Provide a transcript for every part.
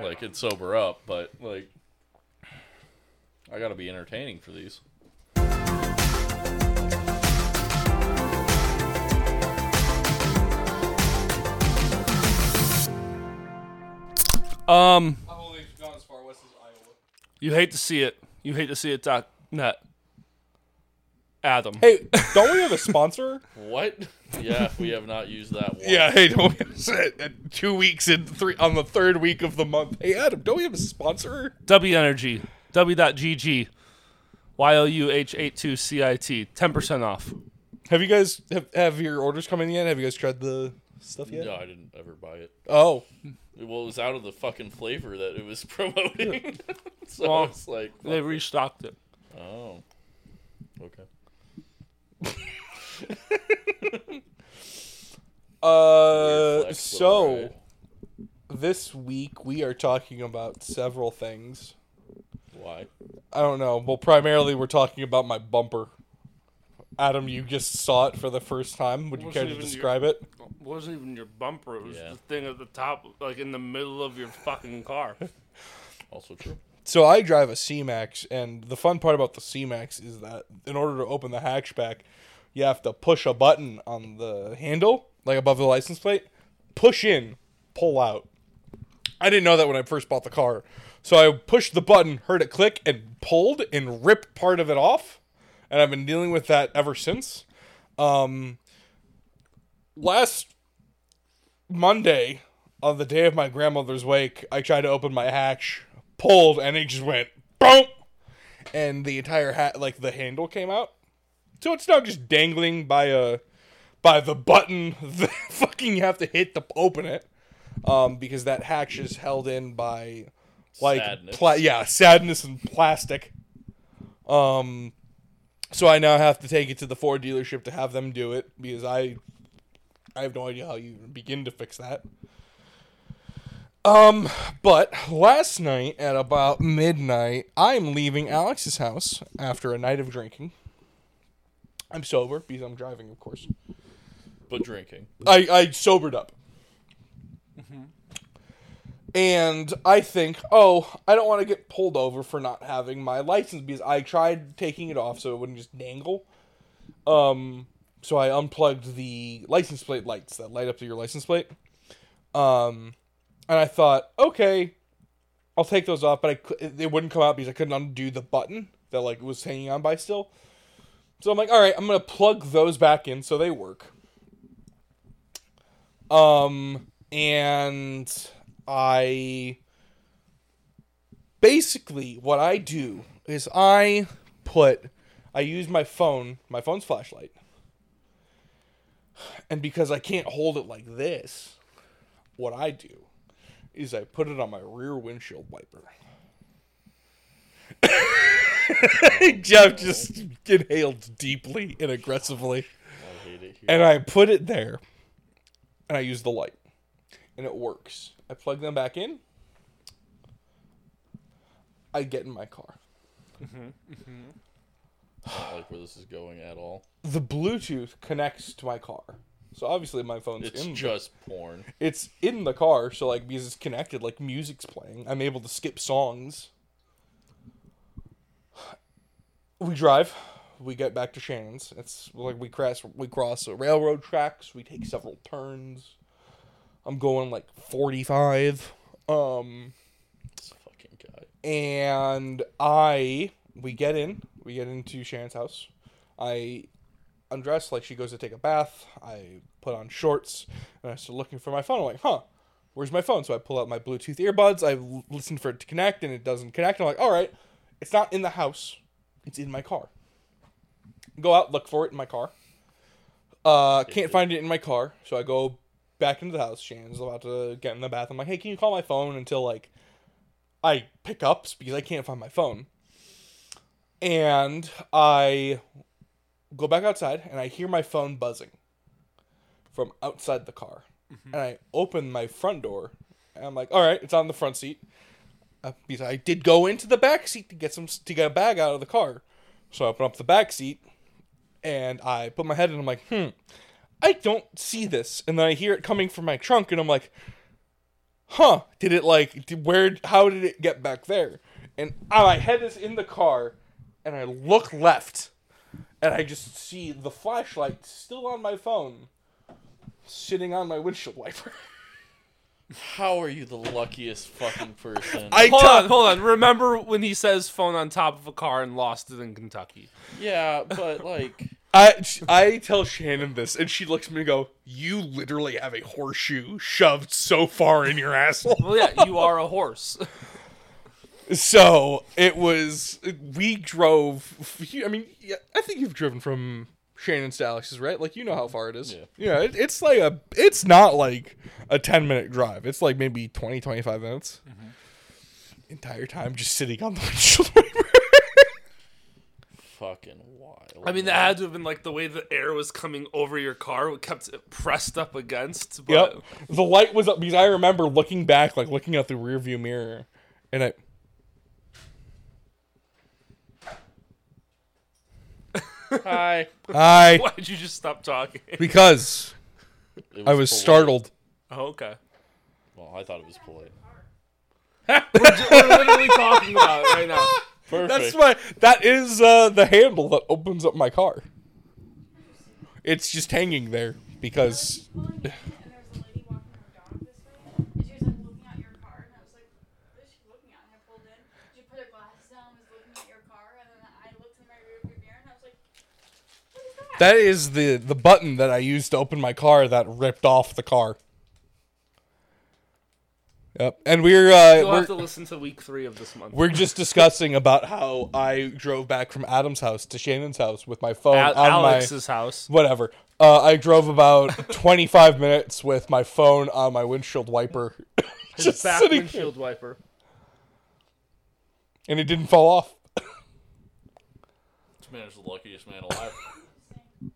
like and sober up, but like I gotta be entertaining for these. Um, I've only gone as far west as Iowa. you hate to see it. You hate to see it. Dot net. Adam. Hey, don't we have a sponsor? What? Yeah, we have not used that one. yeah. Hey, don't we have a, two weeks in three on the third week of the month? Hey, Adam, don't we have a sponsor? W Energy. W.GG. Y-O-U-H-82-C-I-T. 10% off. Have you guys have, have your orders come in yet? Have you guys tried the stuff yet? No, I didn't ever buy it. Oh, Well, it was out of the fucking flavor that it was promoting. so Well, it's like, They restocked it. oh, okay. Uh, flex, so alright. this week we are talking about several things. Why? I don't know. Well, primarily we're talking about my bumper. Adam, you just saw it for the first time. Would you care to even your- describe it? It wasn't even your bumper. It was Yeah. the thing at the top, like in the middle of your fucking car. Also true. So I drive a C-Max, and the fun part about the C-Max is that in order to open the hatchback, you have to push a button on the handle, like above the license plate, push in, pull out. I didn't know that when I first bought the car. So I pushed the button, heard it click, and pulled and ripped part of it off. And I've been dealing with that ever since. Um, last Monday, on the day of my grandmother's wake, I tried to open my hatch, pulled, and it just went boom, and the entire hat, like the handle, came out. So it's now just dangling by a by the button that fucking you have to hit to open it, um, because that hatch is held in by like Sadness. pla- yeah sadness and plastic. Um, so I now have to take it to the Ford dealership to have them do it because I I have no idea how you begin to fix that. Um, but last night at about midnight, I'm leaving Alex's house after a night of drinking. I'm sober because I'm driving, of course. But drinking. I, I sobered up. And I think, oh, I don't want to get pulled over for not having my license because I tried taking it off so it wouldn't just dangle. Um, so I unplugged the license plate lights that light up to your license plate. Um, and I thought, okay, I'll take those off, but I it wouldn't come out because I couldn't undo the button that like was hanging on by still. So I'm like, all right, I'm gonna plug those back in so they work. Um, and I basically what I do is I put I use my phone, my phone's flashlight. And because I can't hold it like this, what I do is I put it on my rear windshield wiper. Jeff just inhaled deeply and aggressively. I hate it here. And I put it there. And I use the light. And it works. I plug them back in. I get in my car. Mm-hmm. Mm-hmm. I don't like where this is going at all. The Bluetooth connects to my car. So obviously my phone's It's in just porn. it's in the car, so like because it's connected, like music's playing. I'm able to skip songs. We drive. We get back to Shannon's. It's like we cross we cross railroad tracks. We take several turns. I'm going like 45. Um This fucking guy. and I we get in, we get into Shannon's house. I undress like she goes to take a bath. I put on shorts and I start looking for my phone. I'm like, huh, where's my phone? So I pull out my Bluetooth earbuds. I listen for it to connect and it doesn't connect. I'm like, all right, it's not in the house. It's in my car. Go out, look for it in my car. Uh, can't find it in my car, so I go back into the house. Shannon's about to get in the bath. I'm like, hey, can you call my phone until like I pick up because I can't find my phone. And I go back outside and I hear my phone buzzing from outside the car. And I open my front door and I'm like, all right, it's on the front seat. Uh, because I did go into the back seat to get some to get a bag out of the car. So I open up the back seat and I put my head in. I'm like, hmm, I don't see this. And then I hear it coming from my trunk, and I'm like, huh, did it like, did, where, how did it get back there? And uh, my head is in the car, and I look left, and I just see the flashlight still on my phone, sitting on my windshield wiper. How are you the luckiest fucking person? I Hold tell- on, hold on. Remember when he says phone on top of a car and lost it in Kentucky? yeah, but like, I, I tell Shannon this, and she looks at me and go, "You literally have a horseshoe shoved so far in your asshole." Well, yeah, you are a horse. So it was. We drove. I mean, I think you've driven from Shannon's to Alex's, right? Like you know how far it is. Yeah. Yeah. It, it's like a. It's not like a ten minute drive. It's like maybe 20, 25 minutes. Mm-hmm. Entire time just sitting on the windshield wiper. fucking wild. I mean, that had to have been like the way the air was coming over your car, what kept it pressed up against. But Yep. The light was up because I remember looking back, like looking out the rearview mirror, and I. Hi. Hi. why did you just stop talking? because It I was polite. startled. Oh, okay. Well, I thought it was polite. We're literally talking about it right now. Perfect. That's why that is uh, the handle that opens up my car. It's just hanging there because pulling in and there was a lady walking her dog this way, and she was like looking at your car, and I was like, what is she looking at? And I pulled in, she put her glasses down, and was looking at your car, and then I looked in my rearview mirror, and I was like, what is that? that is the the button that I used to open my car that ripped off the car. Yep, and we're uh, You'll we're, have to listen to week three of this month. we're just discussing about how I drove back from Adam's house to Shannon's house with my phone At on my Alex's house. whatever. Uh, I drove about 25 minutes with my phone on my windshield wiper, His just back sitting, windshield wiper. and it didn't fall off. This man is the luckiest man alive. I did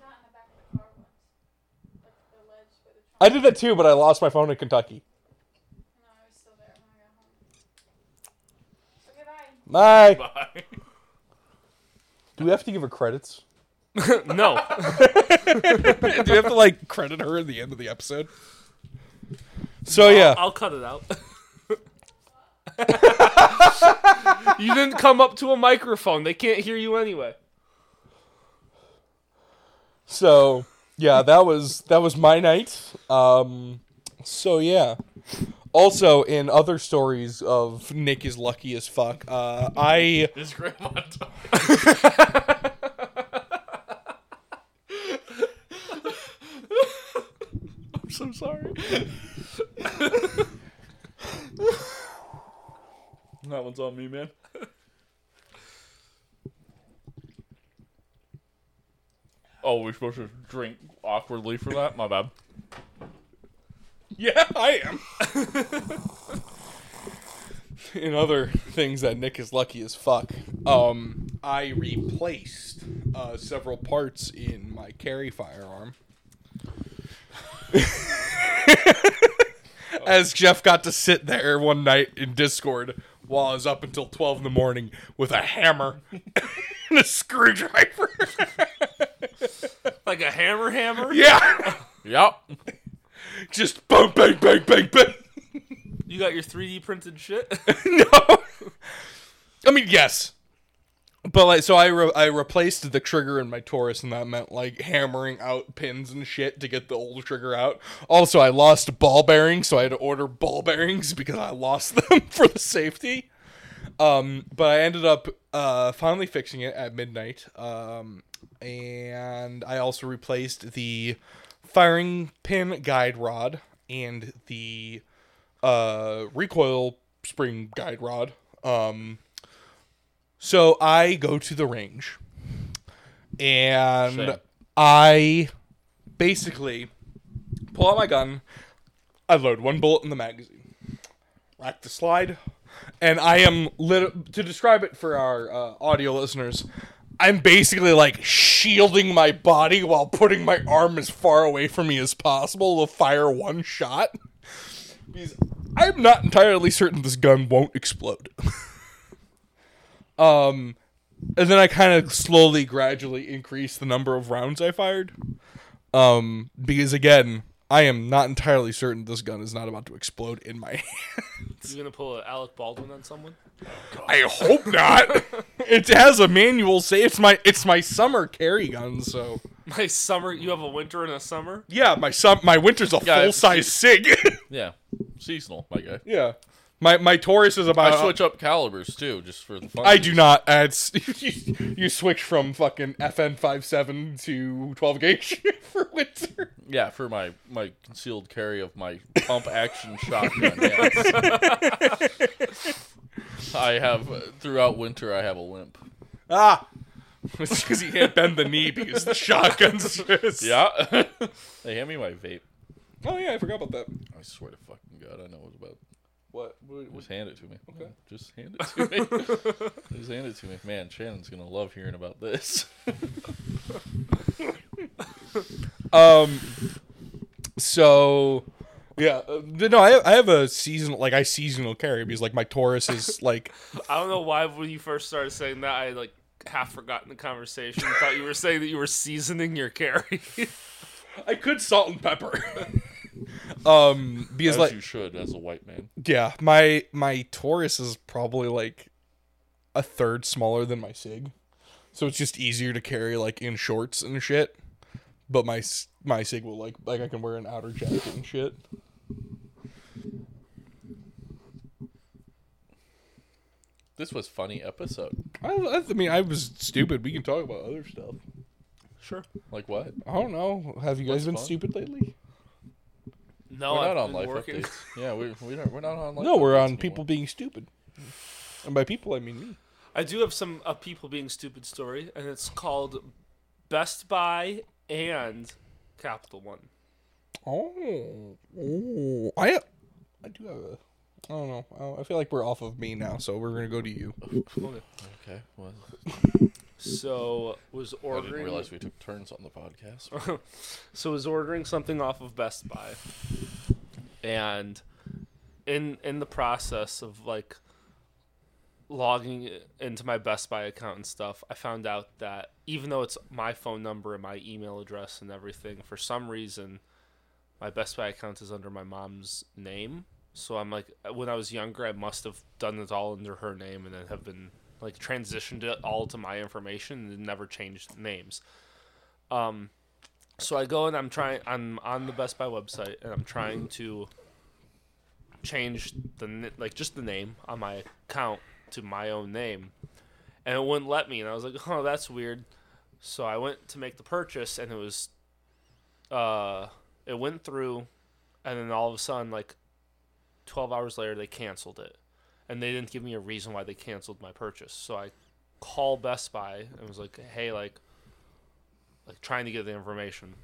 that in the back of the car once. Like the ledge where the trunk, I did that too, but I lost my phone in Kentucky. no, I was still there when I got home. Okay, bye. Bye. Bye. Do we have to give her credits? no. Do we have to like credit her at the end of the episode? So yeah, I'll cut it out. you didn't come up to a microphone. They can't hear you anyway. so yeah, that was that was my night. Um, so yeah. Also, in other stories of Nick is lucky as fuck, uh, I His grandma I'm so sorry. that one's on me, man. Oh, we're supposed to drink awkwardly for that? My bad. Yeah, I am. In other things that Nick is lucky as fuck, um, I replaced uh, several parts in my carry firearm. As Jeff got to sit there one night in Discord while I was up until 12 in the morning with a hammer and a screwdriver. Like a hammer hammer? yeah! Yep. Just boom, bang, bang, bang, bang. You got your 3D printed shit? no. I mean, yes. But like, so I re- I replaced the trigger in my Taurus, and that meant like hammering out pins and shit to get the old trigger out. Also, I lost ball bearings, so I had to order ball bearings because I lost them for the safety. Um, but I ended up uh, finally fixing it at midnight. Um, and I also replaced the firing pin guide rod and the uh, recoil spring guide rod. Um, so I go to the range, and Same. I basically pull out my gun. I load one bullet in the magazine, rack the slide, and I am lit. To describe it for our uh, audio listeners, I'm basically like shielding my body while putting my arm as far away from me as possible to fire one shot. Because I'm not entirely certain this gun won't explode. um, and then I kind of slowly, gradually increase the number of rounds I fired. Um, because again, I am not entirely certain this gun is not about to explode in my hand. You gonna pull a Alec Baldwin on someone? I hope not. it has a manual say it's my it's my summer carry gun, so My summer. You have a winter and a summer. yeah, my sum my winter's a Yeah, full size sig. Yeah, seasonal, my guy. yeah. My my Taurus is I about switch up calibers too, just for the fun. I do not. Uh, it's you, you switch from fucking FN 57 to 12 gauge for winter. Yeah, for my my concealed carry of my pump action shotgun. Yes. I have uh, throughout winter. I have a limp. Ah, it's because he can't bend the knee because the shotgun's. just- Yeah. hey, hand me my vape. Oh yeah, I forgot about that. I swear to fucking god, I know what about. What? what, what Just hand it to me. Okay. Just hand it to me. Just hand it to me. Man, Shannon's gonna love hearing about this. Um. So. Yeah, uh, no, I have, I have a seasonal like I seasonal carry because like my Taurus is like I don't know why when you first started saying that I like half forgotten the conversation. Thought you were saying that you were seasoning your carry. I could salt and pepper. Um, because As like you should, as a white man. yeah, my my Taurus is probably like a third smaller than my Sig, so it's just easier to carry like in shorts and shit. But my my Sig will like like I can wear an outer jacket and shit. This was funny episode. I, I I mean I was stupid. We can talk about other stuff. sure. Like what? I don't know. Have you guys What's been fun? stupid lately? No, we're I've not on been life working. updates. Yeah, we we don't, we're not on life. no, we're on anymore. people being stupid. And by people I mean me. I do have some a people being stupid story, and it's called Best Buy and Capital One. Oh, oh, I, I do have a. I don't know. I- I feel like we're off of me now, so we're gonna go to you. Okay. Okay. Well, So was ordering. I didn't realize we took turns on the podcast. so was ordering something off of Best Buy, and in in the process of like logging into my Best Buy account and stuff, I found out that even though it's my phone number and my email address and everything, for some reason, my Best Buy account is under my mom's name. So I'm like, when I was younger, I must have done it all under her name and then have been like transitioned it all to my information and never changed names. Um, so I go and I'm trying. I'm on the Best Buy website and I'm trying to change the like just the name on my account to my own name, and it wouldn't let me. And I was like, "Oh, that's weird." So I went to make the purchase, and it was, uh, it went through, and then all of a sudden, like, twelve hours later, they canceled it, and they didn't give me a reason why they canceled my purchase. So I called Best Buy and was like, "Hey, like." like trying to get the information.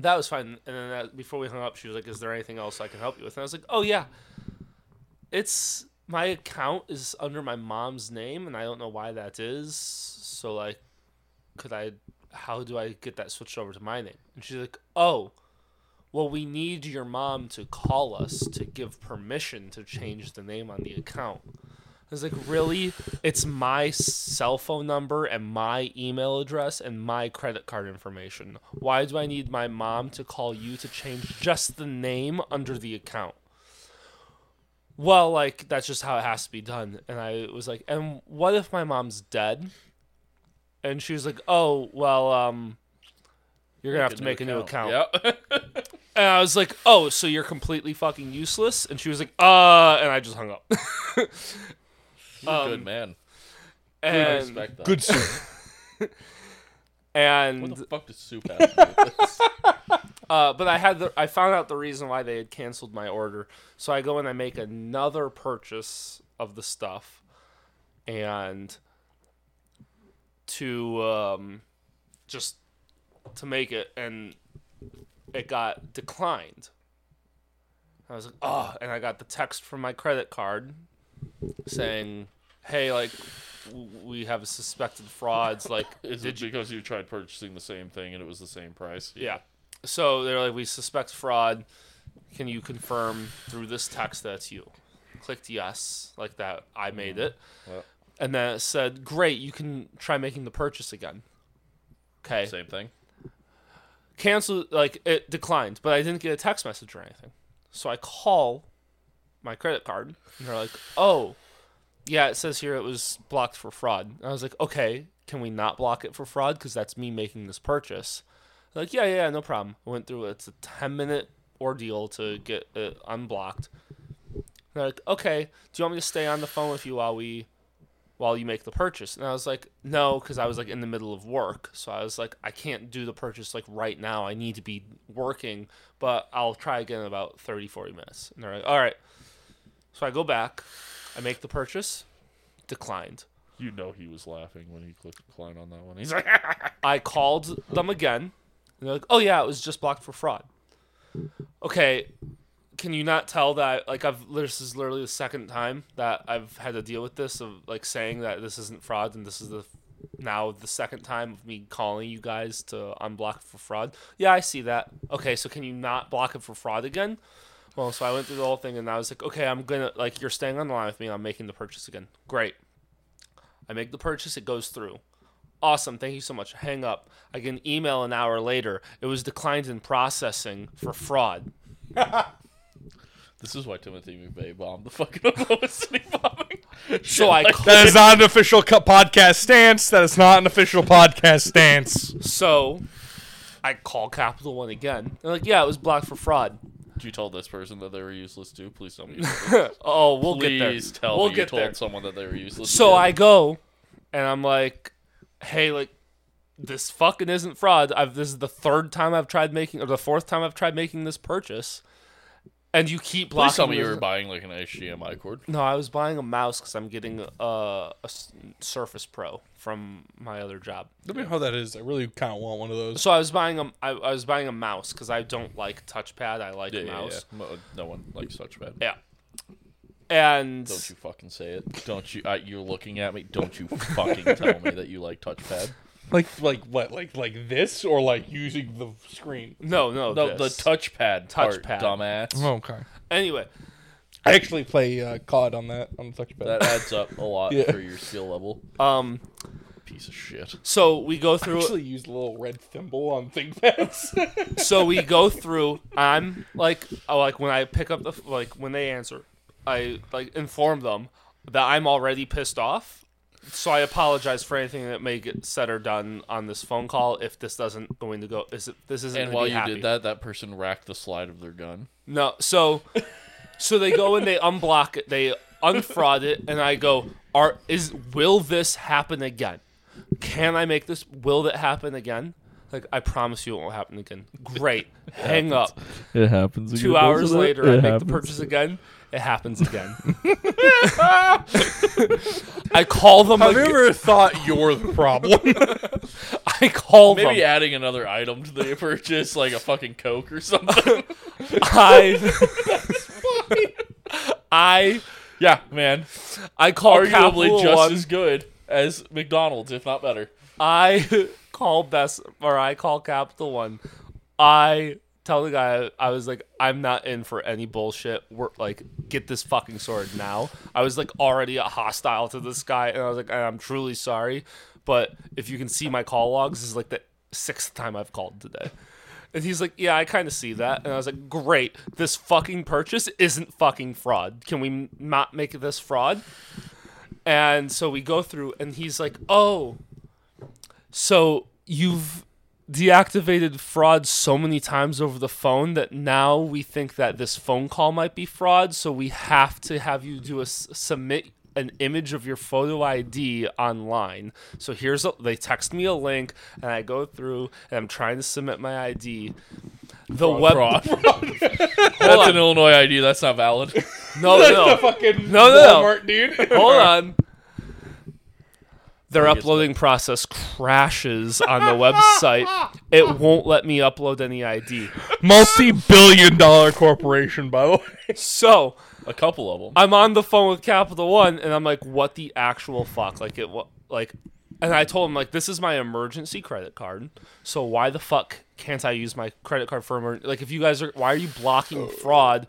That was fine. And then that, before we hung up, she was like, "Is there anything else I can help you with?" And I was like, "Oh yeah, it's my account is under my mom's name, and I don't know why that is. So like, could I? How do I get that switched over to my name?" And she's like, "Oh." Well, we need your mom to call us to give permission to change the name on the account. I was like, really? It's my cell phone number and my email address and my credit card information. Why do I need my mom to call you to change just the name under the account? Well, like, that's just how it has to be done. And I was like, and what if my mom's dead? And she was like, oh, well, um, you're going to have to make a new account. Yeah. And I was like, "Oh, so you're completely fucking useless?" And she was like, "Uh," and I just hung up. You're a Um, good man. I and respect that. Good soup. And What the fuck does soup have to do with this? uh, but I had the I found out the reason why they had canceled my order. So I go and I make another purchase of the stuff, and to um, just to make it, and it got declined. I was like, oh, and I got the text from my credit card saying, "Hey, like, we have suspected frauds. Like, Is it because you tried purchasing the same thing and it was the same price? Yeah. So they're like, we suspect fraud. Can you confirm through this text that it's you? Clicked yes, like that. I made mm-hmm. it. Well. And then it said, great, you can try making the purchase again. Okay. Same thing. Canceled like it declined, but I didn't get a text message or anything. So I call my credit card and they're like, "Oh, yeah, it says here it was blocked for fraud." And I was like, "Okay, can we not block it for fraud cuz that's me making this purchase?" They're like, "Yeah, yeah, no problem." I went through it. It's a 10-minute ordeal to get it unblocked. They're like, "Okay, do you want me to stay on the phone with you while we while you make the purchase. And I was like, no, because I was like in the middle of work. So I was like, I can't do the purchase like right now. I need to be working, but I'll try again in about 30, 40 minutes. And they're like, all right. So I go back, I make the purchase, declined. You know he was laughing when he clicked decline on that one. He's like, I called them again, and they're like, "Oh yeah, it was just blocked for fraud." Okay, can you not tell that like I've this is literally the second time that I've had to deal with this of like saying that this isn't fraud, and this is the now the second time of me calling you guys to unblock for fraud. Yeah, I see that. Okay, so can you not block it for fraud again? Well, so I went through the whole thing, and I was like, okay, I'm gonna like you're staying on the line with me. I'm making the purchase again. Great. I make the purchase. It goes through. Awesome. Thank you so much. Hang up. I get an email an hour later. It was declined in processing for fraud. this is why Timothy McVeigh bombed the fucking Oklahoma City bombing. So I call, That is not an official co- podcast stance. That is not an official podcast stance. so I call Capital One again. They're like, yeah, it was blocked for fraud. Did you tell this person that they were useless too? Please tell me. You told them. oh, we'll get there. Please tell we'll me you told there. someone that they were useless. So again. I go, and I'm like, hey, like, this fucking isn't fraud. I've this is the third time I've tried making, or the fourth time I've tried making this purchase, and you keep blocking. Please tell me you were buying like an HDMI cord. No, I was buying a mouse because I'm getting a Surface Pro from my other job. Let me know how that is. I really kind of want one of those. So I was buying a I, I was buying a mouse because I don't like touchpad. I like Yeah, yeah, mouse. yeah. Mo- No one likes touchpad. Yeah. And Don't you fucking say it. Don't you? Uh, you're looking at me. Don't you fucking tell me that you like touchpad. Like, like what? Like, like this, or like using the screen? no, no, No, this. the touchpad. Part, Touchpad. dumbass. Okay. Anyway, I actually play uh, COD on that on the touchpad. That adds up a lot Yeah. for your skill level. um, Piece of shit. so we go I through. actually used a little red thimble on ThinkPads. so we go through. I'm like, oh, like when I pick up the like when they answer, I like inform them that I'm already pissed off. So I apologize for anything that may get said or done on this phone call if this doesn't going to go. Is it, this isn't. And while you happy. did that, that person racked the slide of their gun. No, so so they go and they unblock it, they unfraud it, and I go, "Are is will this happen again? Can I make this? Will that happen again?" Like I promise you, it won't happen again. Great. Hang up. It happens. Two hours later, I make the purchase again. It happens again. I call them. Have you ever thought you're the problem? I call Maybe them. Maybe adding another item to the purchase, like a fucking Coke or something. I. I yeah, man. I call Arguably Capital just One. as good as McDonald's, if not better. I call Best or I call Capital One. I tell the guy I was like, I'm not in for any bullshit. We're like, get this fucking sword now. I was like already hostile to this guy, and I was like, I'm truly sorry, but if you can see my call logs, this is like the sixth time I've called today. And he's like, Yeah, I kind of see that. And I was like, Great. This fucking purchase isn't fucking fraud. Can we not make this fraud? And so we go through, and he's like, Oh, so you've deactivated fraud so many times over the phone that now we think that this phone call might be fraud. So we have to have you do a s- submit an image of your photo ID online. So here's a, they text me a link and I go through and I'm trying to submit my ID. The web Fraud. Hold That's on. an Illinois ID. That's not valid. no the no fucking No, no, no. Walmart dude. hold on. Their Sorry, it's uploading process crashes on the website. It won't let me upload any ID. Multi-billion dollar corporation, by the way. So A couple of them. I'm on the phone with Capital One, and I'm like, "What the actual fuck?" Like it, what, like, and I told him like, "This is my emergency credit card, so why the fuck can't I use my credit card for emer- like if you guys are why are you blocking fraud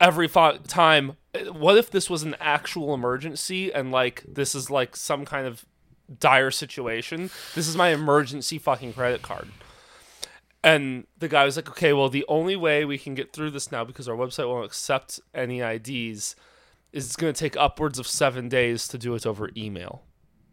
every fu- time? What if this was an actual emergency and like this is like some kind of dire situation? This is my emergency fucking credit card." And the guy was like, okay, well, the only way we can get through this now because our website won't accept any IDs is it's going to take upwards of seven days to do it over email.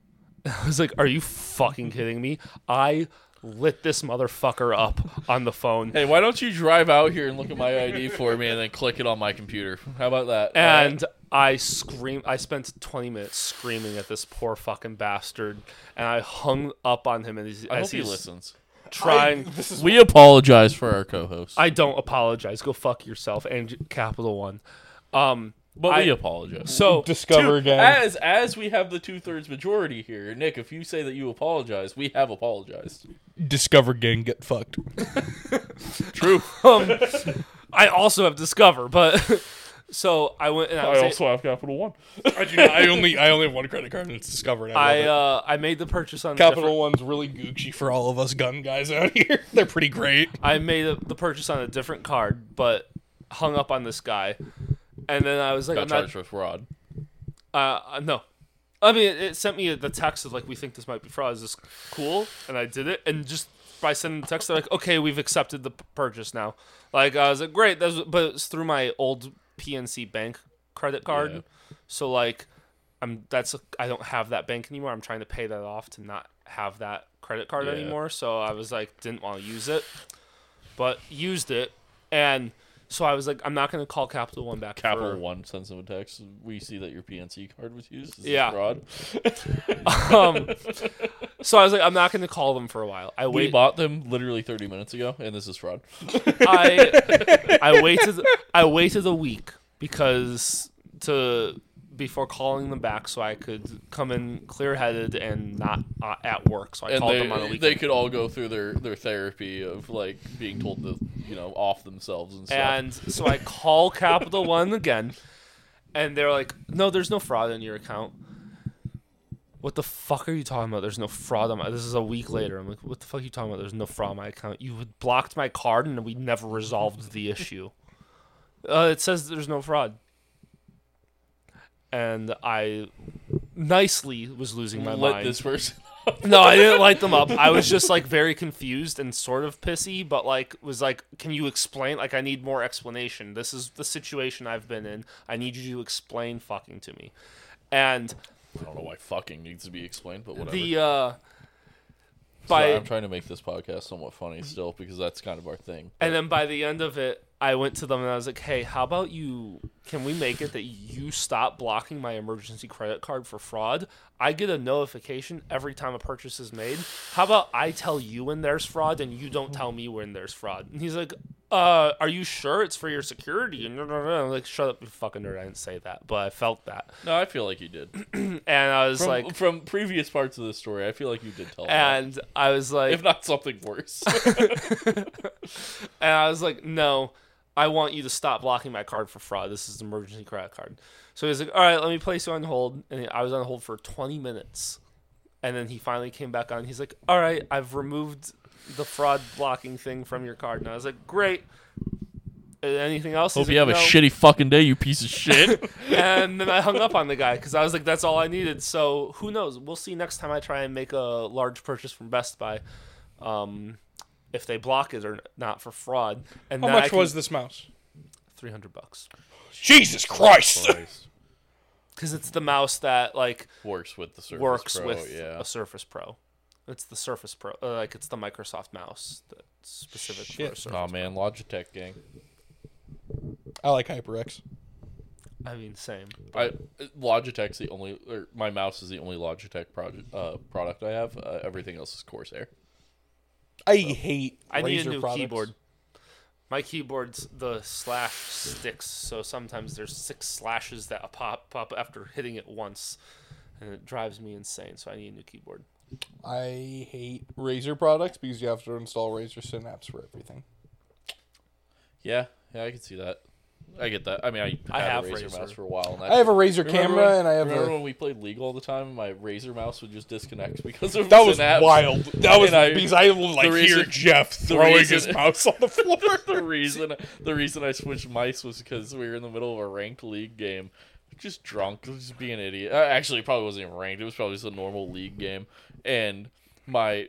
I was like, are you fucking kidding me? I lit this motherfucker up on the phone. Hey, why don't you drive out here and look at my ID for me and then click it on my computer? How about that? And I scream. I spent 20 minutes screaming at this poor fucking bastard, and I hung up on him. And he's, I hope as he he's listens. trying, this is We apologize for our co-host, I don't apologize. Go fuck yourself, and Capital One. Um, but we apologize. so discover again. As as we have the two thirds majority here, Nick. If you say that you apologize, we have apologized. Discover gang get fucked. True. um, I also have Discover, but so I went and I, was a- have Capital One. I do not. I only I only have one credit card and it's Discover. And I, I love it. uh, I made the purchase on a Capital One's really Gucci for all of us gun guys out here. They're pretty great. I made a, the purchase on a different card, but hung up on this guy, and then I was like, Got I'm not, charged with fraud. Uh, uh, no. I mean, it, sent me the text of like, we think this might be fraud. Is this cool? And I did it, and just by sending the text, they're like, okay, we've accepted the purchase now. Like, I was like, great. That's, but it's through my old PNC bank credit card. Yeah. So like, I'm that's I don't have that bank anymore. I'm trying to pay that off to not have that credit card Yeah. anymore. So I was like, didn't want to use it, but used it, and so I was like, I'm not gonna call Capital One back. Capital for, One sends them a text. We see that your PNC card was used. Is Yeah. fraud. um, so I was like, I'm not going to call them for a while. I We bought them literally 30 minutes ago, and this is fraud. I I waited. I waited a week because to before calling them back, so I could come in clear headed and not uh, at work. So I and called they, them on a weekend. they could all go through their, their therapy of like being told to you know off themselves and stuff. And so I call Capital One again, and they're like, "No, there's no fraud in your account." What the fuck are you talking about? There's no fraud on my. This is a week later. I'm like, what the fuck are you talking about? There's no fraud on my account. You blocked my card, and we never resolved the issue. Uh, it says there's no fraud, and I nicely was losing my let mind. this person. No, I didn't light them up. I was just like very confused and sort of pissy, but like was like, can you explain? Like, I need more explanation. This is the situation I've been in. I need you to explain fucking to me. And I don't know why fucking needs to be explained, but whatever. the uh, by I'm trying to make this podcast somewhat funny still because that's kind of our thing. and then by the end of it, I went to them and I was like, hey, how about you? Can we make it that you stop blocking my emergency credit card for fraud? I get a notification every time a purchase is made. How about I tell you when there's fraud and you don't tell me when there's fraud? And he's like, uh, are you sure it's for your security? And I'm like, shut up, you fucking nerd. I didn't say that, but I felt that. No, I feel like you did. And I was From, like, from previous parts of the story, I feel like you did tell that. and I was like, if not something worse. And I was like, no, I want you to stop blocking my card for fraud. This is an emergency credit card. So he's like, all right, let me place you on hold. And I was on hold for 20 minutes. And then he finally came back on. He's like, all right, I've removed the fraud blocking thing from your card. And I was like, great. Uh, Anything else? Hope He's you have like, a shitty fucking day, you piece of shit. and then I hung up on the guy because I was like, that's all I needed. So who knows? We'll see next time I try and make a large purchase from Best Buy. Um, if they block it or not for fraud. And How much can- was this mouse? 300 bucks Jesus Christ! because it's the mouse that like Works with the Surface works Pro, with yeah. a Surface Pro. It's the Surface Pro, uh, like it's the Microsoft mouse that's specific for a Surface. Oh man, Logitech gang. I like HyperX. I mean, same. I Logitech's the only, or my mouse is the only Logitech project uh, product I have. Uh, everything else is Corsair. I hate. I need a new products. keyboard. My keyboard's the slash sticks, so sometimes there's six slashes that pop pop after hitting it once, and it drives me insane. So I need a new keyboard. I hate Razer products because you have to install Razer Synapse for everything. Yeah, yeah, I can see that. I get that. I mean, I, I have a Razer, Razer. mouse for a while. And I have a Razer Remember camera when- and I have remember a. when we played League all the time? My Razer mouse would just disconnect because of That was Synapse? wild. That was And I- because I like the hear reason- Jeff the throwing reason- his mouse on the floor. the reason the reason I switched mice was because we were in the middle of a ranked league game, just drunk, just being an idiot. Uh, actually, it probably wasn't even ranked. It was probably just a normal league game, and my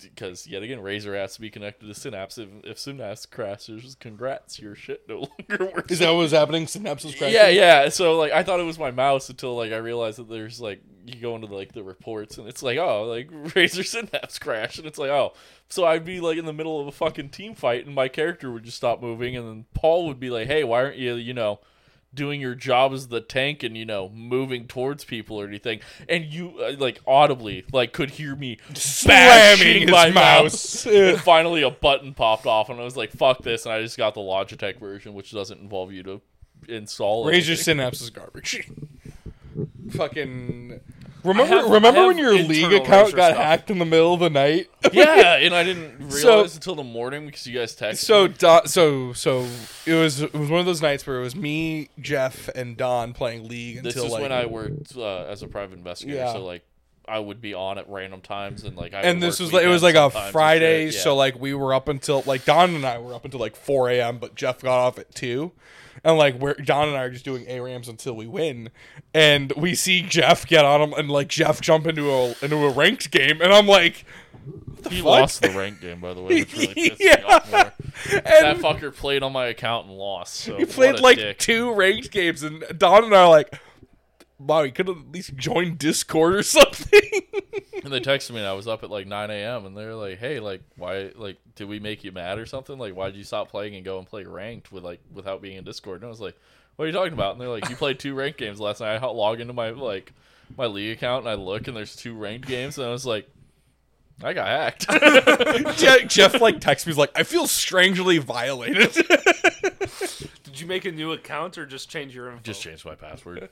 because yet again Razer has to be connected to Synapse. If, if Synapse crashes, congrats, your shit no longer works. Is that what was happening? Synapse was crashing? Yeah, yeah. So like I thought it was my mouse until like I realized that there's like you go into like the reports and it's like oh like Razer Synapse crash and it's like oh so I'd be like in the middle of a fucking team fight and my character would just stop moving and then Paul would be like hey why aren't you you know doing your job as the tank and you know moving towards people or anything and you uh, like audibly like could hear me Slamming my mouse. mouse and finally a button popped off and I was like fuck this and I just got the Logitech version which doesn't involve you to install Razer. Synapse is garbage. Fucking. Remember, have- remember when your league account got stuff. hacked in the middle of the night? yeah, and I didn't realize So- until the morning because you guys texted. So, me. Don, so, so it was it was one of those nights where it was me, Jeff, and Don playing league this until is like. when I worked uh, as a private investigator. Yeah. So like, I would be on at random times, and like, I and this was like it was like a Friday, yeah. so like we were up until like Don and I were up until like four a.m. But Jeff got off at two, and like we're Don and I are just doing ARAMs until we win, and we see Jeff get on him and like Jeff jump into a into a ranked game, and I'm like, he fuck? lost the ranked game by the way, which really pissed me Yeah. off more. That fucker played on my account and lost. So he played like dick. two ranked games, and Don and I are like. Wow, he could have at least joined Discord or something. And they texted me, and I was up at like 9 a.m. And they're like, "Hey, like, why? Like, did we make you mad or something? Like, why did you stop playing and go and play ranked with like without being in Discord?" And I was like, "What are you talking about?" And they're like, "You played two ranked games last night." I log into my like my league account and I look, and there's two ranked games, and I was like, "I got hacked." Jeff, Jeff like texts me, he's like, I feel strangely violated. Did you make a new account or just change your info? Just changed my password.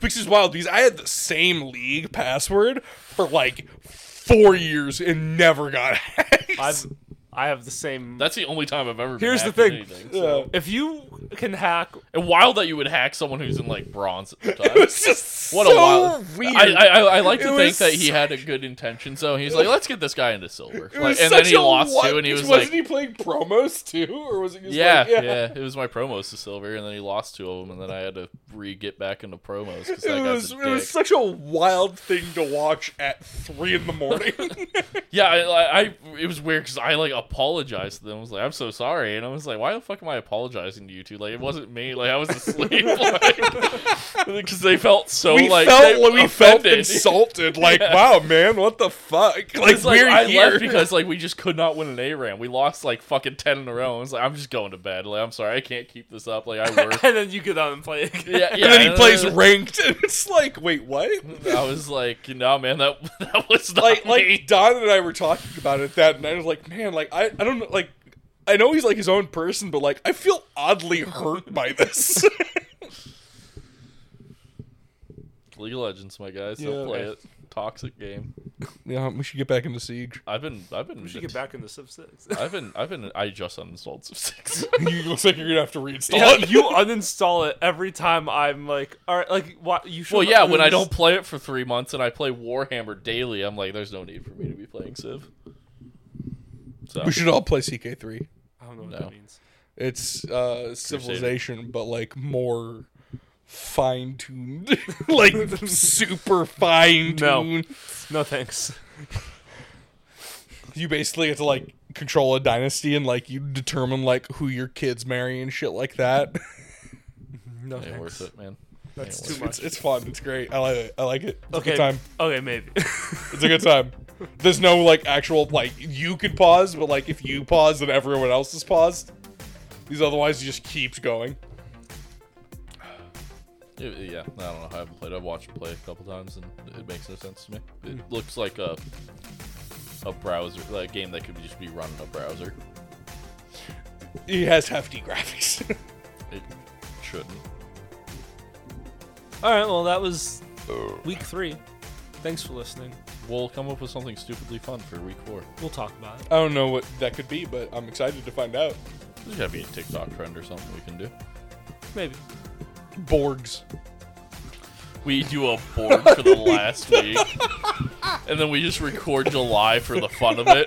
Which is wild because I had the same league password for like four years and never got hacked. I've I have the same. That's the only time I've ever. Been Here's the thing. anything, so. If you can hack, And wild that you would hack someone who's in like bronze at the It time. was just What so a wild! weird. I, I, I, like It to think that he had a good intention, so he's like, "Let's get this guy into silver." Like, and then he lost what- too, and he was wasn't like, he playing promos too, or was it yeah, like, yeah, It was my promos to silver, and then he lost two of them, and then I had to re get back into promos because that It guy's was, a it was dick. such a wild thing to watch at three in the morning. Yeah, I, I, I it was weird because I like apologized to them. I was like, "I'm so sorry," and I was like, "Why the fuck am I apologizing to you two? Like, it wasn't me. Like, I was asleep." Because they felt so we like felt they we felt insulted. Like, Yeah. wow, man, what the fuck? Like, It's like we're I here. left because like we just could not win an ARAM. We lost like fucking ten in a row. I was like, I'm just going to bed. Like, I'm sorry, I can't keep this up. Like, I work. and then you get on and play again. yeah, yeah. and then he plays ranked, and it's like, wait, what? I was like, no, man, that that was not like me. like Don and I were talking about it that night. I was like, man, like I I don't know, like I know he's like his own person, but like I feel oddly hurt by this. League of Legends, my guys, Yeah. don't play it. Toxic game. yeah, we should get back into Siege. I've been, I've been, We should get back into Civ Six. I've been, I've been. I just uninstalled Civ Six. you looks like you're gonna have to reinstall Yeah, it. you uninstall it every time I'm like, all right, like what you should. well, yeah, when I don't play it for three months and I play Warhammer daily, I'm like, there's no need for me to be playing Civ. So we should all play CK3. I don't know what No. that means. It's uh civilization, but like more fine tuned, like super fine tuned. No no, thanks. You basically get to like control a dynasty and like you determine like who your kids marry and shit like that. Mm-hmm. No ain't thanks. worth it, man. That's Ain't too much. It's it's fun. It's great. I like it. I like it. It's okay, a good time. okay, maybe. It's a good time. There's no like actual like you could pause, but like if you pause, then everyone else is paused. These otherwise it just keeps going. It- yeah, I don't know. How I haven't played. I've watched it play a couple times, and it makes no sense to me. It Hmm. looks like a a browser, like a game that could just be run in a browser. It has hefty graphics. It shouldn't. all right, well that was week three. Thanks for listening. We'll come up with something stupidly fun for week four. We'll talk about it. I don't know what that could be, but I'm excited to find out. There's gotta be a TikTok trend or something we can do. Maybe. Borgs. We do a board for the last week, and then we just record July for the fun of it.